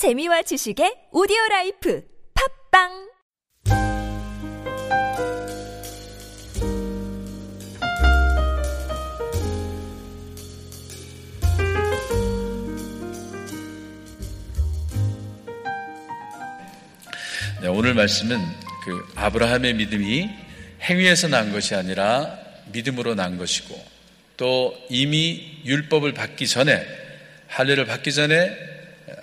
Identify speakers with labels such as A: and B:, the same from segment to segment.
A: 재미와 지식의 오디오 life 팟빵!
B: 네, 오늘 말씀은 그 아브라함의 믿음이 행위에서 난 것이 아니라 믿음으로 난 것이고 또 이미 율법을 받기 전에 할례를 받기 전에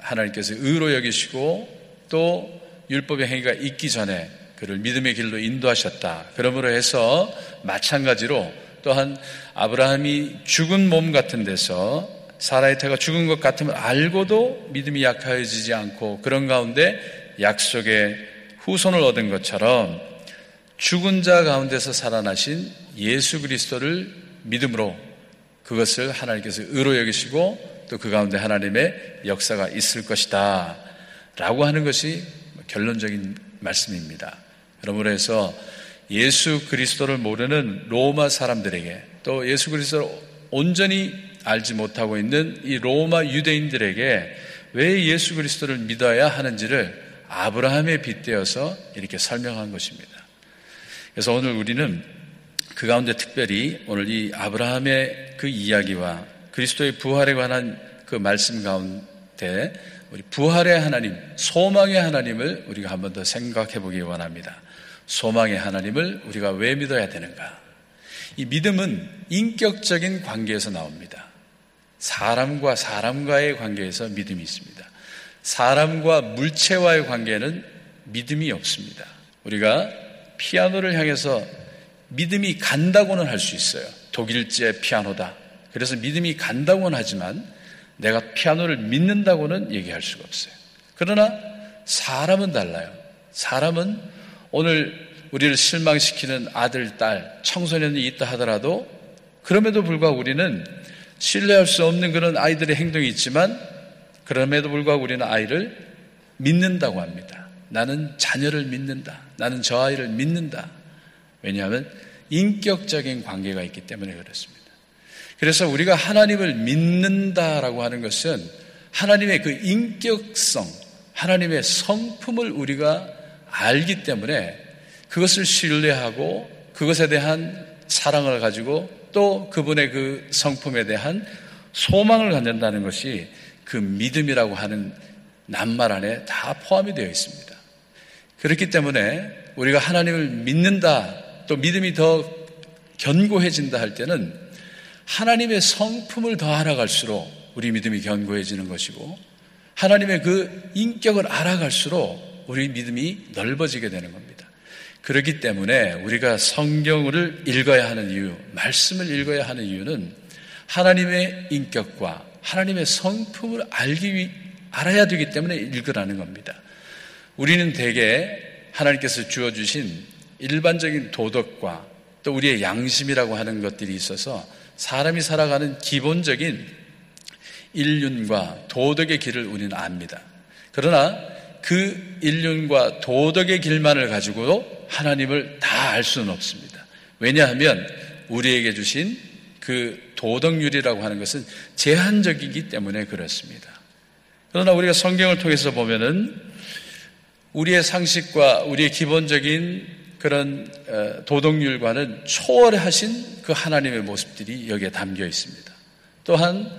B: 하나님께서 의로 여기시고 또 율법의 행위가 있기 전에 그를 믿음의 길로 인도하셨다. 그러므로 해서 마찬가지로 또한 아브라함이 죽은 몸 같은 데서 사라의 태가 죽은 것 같음을 알고도 믿음이 약해지지 않고 그런 가운데 약속의 후손을 얻은 것처럼 죽은 자 가운데서 살아나신 예수 그리스도를 믿음으로 그것을 하나님께서 의로 여기시고 또 그 가운데 하나님의 역사가 있을 것이다. 라고 하는 것이 결론적인 말씀입니다. 그러므로 해서 예수 그리스도를 모르는 로마 사람들에게 또 예수 그리스도를 온전히 알지 못하고 있는 이 로마 유대인들에게 왜 예수 그리스도를 믿어야 하는지를 아브라함에 빗대어서 이렇게 설명한 것입니다. 그래서 오늘 우리는 그 가운데 특별히 오늘 이 아브라함의 그 이야기와 그리스도의 부활에 관한 그 말씀 가운데 우리 부활의 하나님, 소망의 하나님을 우리가 한 번 더 생각해 보기 원합니다. 소망의 하나님을 우리가 왜 믿어야 되는가? 이 믿음은 인격적인 관계에서 나옵니다. 사람과 사람과의 관계에서 믿음이 있습니다. 사람과 물체와의 관계는 믿음이 없습니다. 우리가 피아노를 향해서 믿음이 간다고는 할 수 있어요. 독일제 피아노다. 그래서 믿음이 간다고는 하지만 내가 피아노를 믿는다고는 얘기할 수가 없어요. 그러나 사람은 달라요. 사람은 오늘 우리를 실망시키는 아들, 딸, 청소년이 있다 하더라도 그럼에도 불구하고 우리는 신뢰할 수 없는 그런 아이들의 행동이 있지만 그럼에도 불구하고 우리는 아이를 믿는다고 합니다. 나는 자녀를 믿는다. 나는 저 아이를 믿는다. 왜냐하면 인격적인 관계가 있기 때문에 그렇습니다. 그래서 우리가 하나님을 믿는다라고 하는 것은 하나님의 그 인격성, 하나님의 성품을 우리가 알기 때문에 그것을 신뢰하고 그것에 대한 사랑을 가지고 또 그분의 그 성품에 대한 소망을 갖는다는 것이 그 믿음이라고 하는 낱말 안에 다 포함이 되어 있습니다. 그렇기 때문에 우리가 하나님을 믿는다, 또 믿음이 더 견고해진다 할 때는 하나님의 성품을 더 알아갈수록 우리 믿음이 견고해지는 것이고 하나님의 그 인격을 알아갈수록 우리 믿음이 넓어지게 되는 겁니다. 그렇기 때문에 우리가 성경을 읽어야 하는 이유, 말씀을 읽어야 하는 이유는 하나님의 인격과 하나님의 성품을 알기 위, 알아야 되기 때문에 읽으라는 겁니다. 우리는 대개 하나님께서 주어주신 일반적인 도덕과 또 우리의 양심이라고 하는 것들이 있어서 사람이 살아가는 기본적인 인륜과 도덕의 길을 우리는 압니다. 그러나 그 인륜과 도덕의 길만을 가지고도 하나님을 다 알 수는 없습니다. 왜냐하면 우리에게 주신 그 도덕률이라고 하는 것은 제한적이기 때문에 그렇습니다. 그러나 우리가 성경을 통해서 보면은 우리의 상식과 우리의 기본적인 그런 어, 도덕률과는 초월하신 그 하나님의 모습들이 여기에 담겨 있습니다. 또한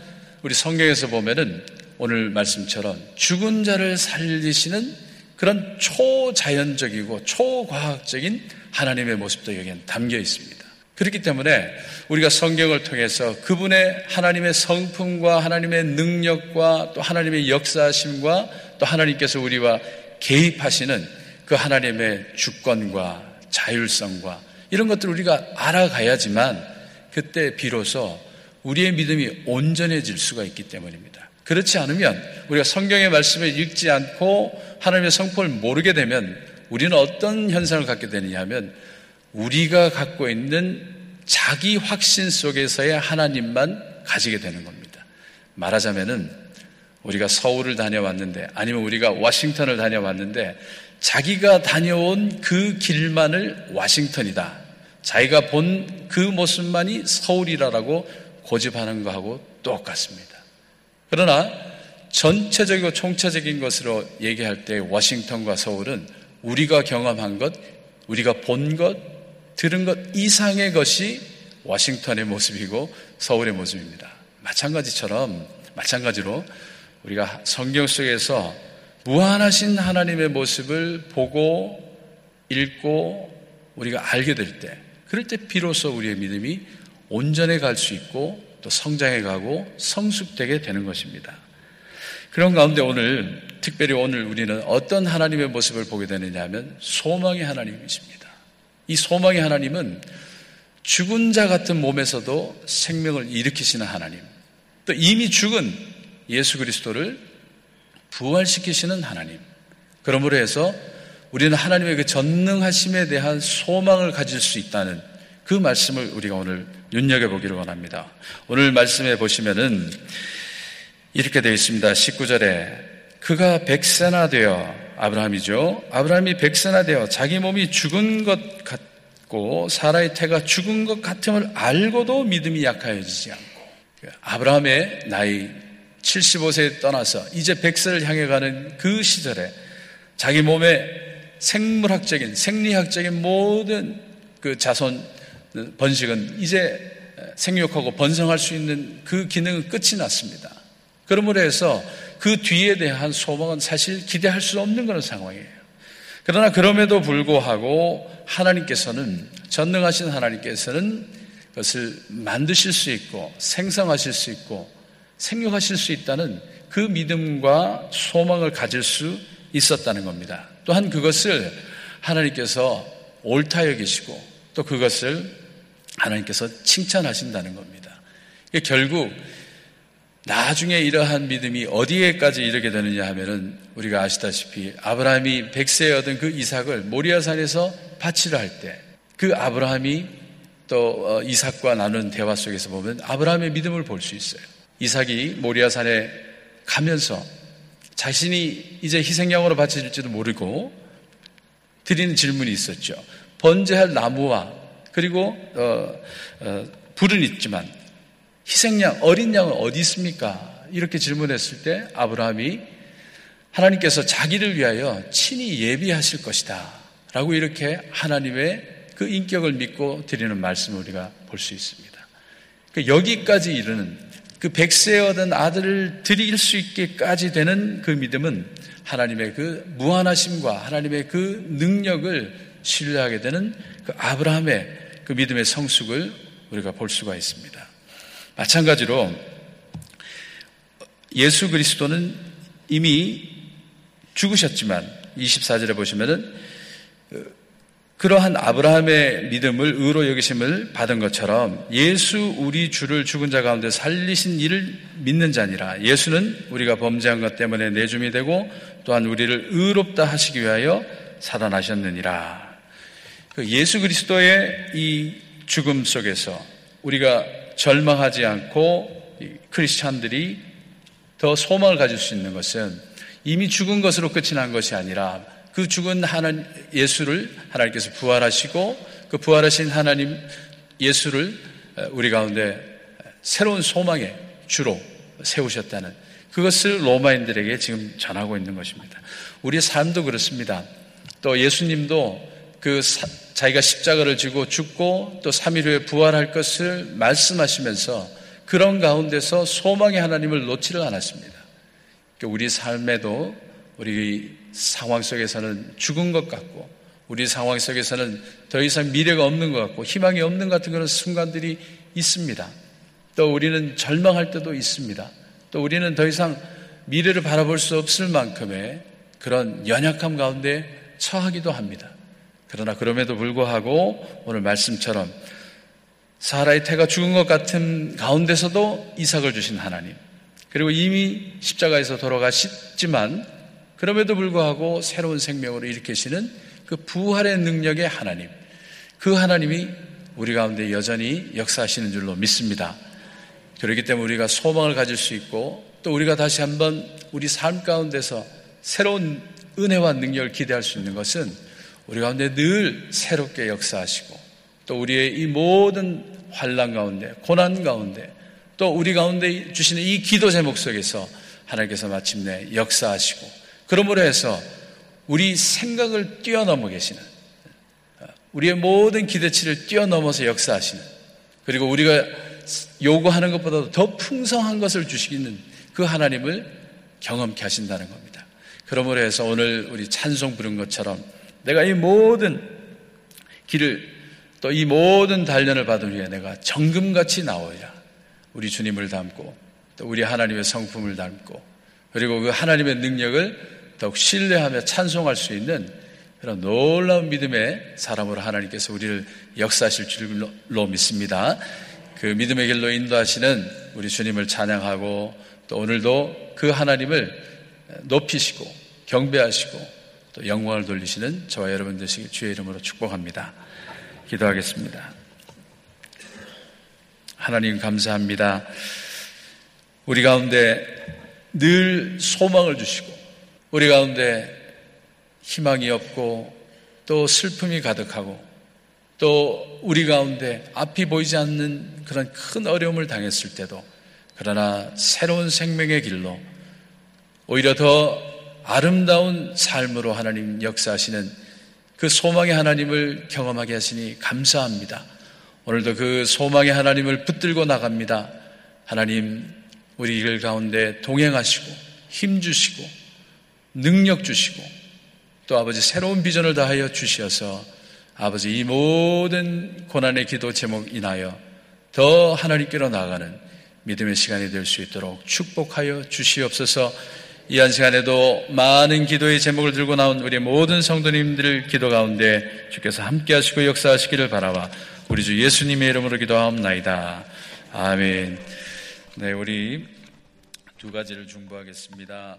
B: 우리 성경에서 보면은 오늘 말씀처럼 죽은 자를 살리시는 그런 초자연적이고 초과학적인 하나님의 모습도 여기에 담겨 있습니다. 그렇기 때문에 우리가 성경을 통해서 그분의 하나님의 성품과 하나님의 능력과 또 하나님의 역사심과 또 하나님께서 우리와 개입하시는 그 하나님의 주권과 자율성과 이런 것들을 우리가 알아가야지만 그때 비로소 우리의 믿음이 온전해질 수가 있기 때문입니다. 그렇지 않으면 우리가 성경의 말씀을 읽지 않고 하나님의 성품을 모르게 되면 우리는 어떤 현상을 갖게 되느냐 하면 우리가 갖고 있는 자기 확신 속에서의 하나님만 가지게 되는 겁니다. 말하자면은 우리가 서울을 다녀왔는데 아니면 우리가 워싱턴을 다녀왔는데 자기가 다녀온 그 길만을 워싱턴이다. 자기가 본 그 모습만이 서울이라고 고집하는 거하고 똑같습니다. 그러나 전체적이고 총체적인 것으로 얘기할 때 워싱턴과 서울은 우리가 경험한 것, 우리가 본 것, 들은 것 이상의 것이 워싱턴의 모습이고 서울의 모습입니다. 마찬가지처럼, 마찬가지로 우리가 성경 속에서 무한하신 하나님의 모습을 보고 읽고 우리가 알게 될 때, 그럴 때 비로소 우리의 믿음이 온전해 갈 수 있고 또 성장해 가고 성숙되게 되는 것입니다. 그런 가운데 오늘, 특별히 오늘 우리는 어떤 하나님의 모습을 보게 되느냐 하면 소망의 하나님이십니다. 이 소망의 하나님은 죽은 자 같은 몸에서도 생명을 일으키시는 하나님, 또 이미 죽은 예수 그리스도를 부활시키시는 하나님. 그러므로 해서 우리는 하나님의 그 전능하심에 대한 소망을 가질 수 있다는 그 말씀을 우리가 오늘 눈여겨보기를 원합니다. 오늘 말씀에 보시면은 이렇게 되어 있습니다. 19절에 그가 백세나 되어 아브라함이죠. 아브라함이 백세나 되어 자기 몸이 죽은 것 같고 사라의 태가 죽은 것 같음을 알고도 믿음이 약하여지지 않고 아브라함의 나이 75세에 떠나서 이제 100세를 향해 가는 그 시절에 자기 몸에 생물학적인 생리학적인 모든 그 자손 번식은 이제 생육하고 번성할 수 있는 그 기능은 끝이 났습니다. 그러므로 해서 그 뒤에 대한 소망은 사실 기대할 수 없는 그런 상황이에요. 그러나 그럼에도 불구하고 하나님께서는 전능하신 하나님께서는 그것을 만드실 수 있고 생성하실 수 있고 생육하실 수 있다는 그 믿음과 소망을 가질 수 있었다는 겁니다. 또한 그것을 하나님께서 옳다 여기시고 또 그것을 하나님께서 칭찬하신다는 겁니다. 결국 나중에 이러한 믿음이 어디에까지 이르게 되느냐 하면은 우리가 아시다시피 아브라함이 백세에 얻은 그 이삭을 모리아산에서 바치려 할때 그 아브라함이 또 어, 이삭과 나눈 대화 속에서 보면 아브라함의 믿음을 볼 수 있어요. 이삭이 모리아산에 가면서 자신이 이제 희생양으로 바쳐질지도 모르고 드리는 질문이 있었죠. 번제할 나무와 그리고 어, 어, 불은 있지만 희생양 어린 양은 어디 있습니까? 이렇게 질문했을 때 아브라함이 하나님께서 자기를 위하여 친히 예비하실 것이다. 라고 이렇게 하나님의 그 인격을 믿고 드리는 말씀을 우리가 볼 수 있습니다. 그 여기까지 이르는 그 백세에 얻은 아들을 드릴 수 있게까지 되는 그 믿음은 하나님의 그 무한하심과 하나님의 그 능력을 신뢰하게 되는 그 아브라함의 그 믿음의 성숙을 우리가 볼 수가 있습니다. 마찬가지로 예수 그리스도는 이미 죽으셨지만 24절에 보시면은 그러한 아브라함의 믿음을 의로 여기심을 받은 것처럼 예수 우리 주를 죽은 자 가운데 살리신 이를 믿는 자니라. 예수는 우리가 범죄한 것 때문에 내줌이 되고 또한 우리를 의롭다 하시기 위하여 살아나셨느니라. 그 예수 그리스도의 이 죽음 속에서 우리가 절망하지 않고 크리스찬들이 더 소망을 가질 수 있는 것은 이미 죽은 것으로 끝이 난 것이 아니라 그 죽은 하나님 예수를 하나님께서 부활하시고 그 부활하신 하나님 예수를 우리 가운데 새로운 소망의 주로 세우셨다는 그것을 로마인들에게 지금 전하고 있는 것입니다. 우리의 삶도 그렇습니다. 또 예수님도 그 사, 자기가 십자가를 지고 죽고 또 3일 후에 부활할 것을 말씀하시면서 그런 가운데서 소망의 하나님을 놓지를 않았습니다. 그러니까 우리 삶에도 우리 상황 속에서는 죽은 것 같고 우리 상황 속에서는 더 이상 미래가 없는 것 같고 희망이 없는 것 같은 그런 순간들이 있습니다. 또 우리는 절망할 때도 있습니다. 또 우리는 더 이상 미래를 바라볼 수 없을 만큼의 그런 연약함 가운데 처하기도 합니다. 그러나 그럼에도 불구하고 오늘 말씀처럼 사라의 태가 죽은 것 같은 가운데서도 이삭을 주신 하나님 그리고 이미 십자가에서 돌아가셨지만 그럼에도 불구하고 새로운 생명으로 일으키시는 그 부활의 능력의 하나님. 그 하나님이 우리 가운데 여전히 역사하시는 줄로 믿습니다. 그렇기 때문에 우리가 소망을 가질 수 있고 또 우리가 다시 한번 우리 삶 가운데서 새로운 은혜와 능력을 기대할 수 있는 것은 우리 가운데 늘 새롭게 역사하시고 또 우리의 이 모든 환란 가운데 고난 가운데 또 우리 가운데 주시는 이 기도 제목 속에서 하나님께서 마침내 역사하시고 그러므로 해서 우리 생각을 뛰어넘어 계시는 우리의 모든 기대치를 뛰어넘어서 역사하시는 그리고 우리가 요구하는 것보다 더 풍성한 것을 주시는 그 하나님을 경험케 하신다는 겁니다. 그러므로 해서 오늘 우리 찬송 부른 것처럼 내가 이 모든 길을 또 이 모든 단련을 받은 후에 내가 정금같이 나오야 우리 주님을 닮고 또 우리 하나님의 성품을 닮고 그리고 그 하나님의 능력을 더욱 신뢰하며 찬송할 수 있는 그런 놀라운 믿음의 사람으로 하나님께서 우리를 역사하실 줄로 믿습니다. 그 믿음의 길로 인도하시는 우리 주님을 찬양하고 또 오늘도 그 하나님을 높이시고 경배하시고 또 영광을 돌리시는 저와 여러분 되시길 주의 이름으로 축복합니다. 기도하겠습니다. 하나님 감사합니다. 우리 가운데 늘 소망을 주시고 우리 가운데 희망이 없고 또 슬픔이 가득하고 또 우리 가운데 앞이 보이지 않는 그런 큰 어려움을 당했을 때도 그러나 새로운 생명의 길로 오히려 더 아름다운 삶으로 하나님 역사하시는 그 소망의 하나님을 경험하게 하시니 감사합니다. 오늘도 그 소망의 하나님을 붙들고 나갑니다. 하나님, 우리 길 가운데 동행하시고, 힘주시고, 능력 주시고, 또 아버지 새로운 비전을 다하여 주시어서 아버지 이 모든 고난의 기도 제목 인하여 더 하나님께로 나아가는 믿음의 시간이 될 수 있도록 축복하여 주시옵소서 이 한 시간에도 많은 기도의 제목을 들고 나온 우리 모든 성도님들 기도 가운데 주께서 함께 하시고 역사하시기를 바라와 우리 주 예수님의 이름으로 기도하옵나이다. 아멘. 네, 우리 두 가지를 중보하겠습니다.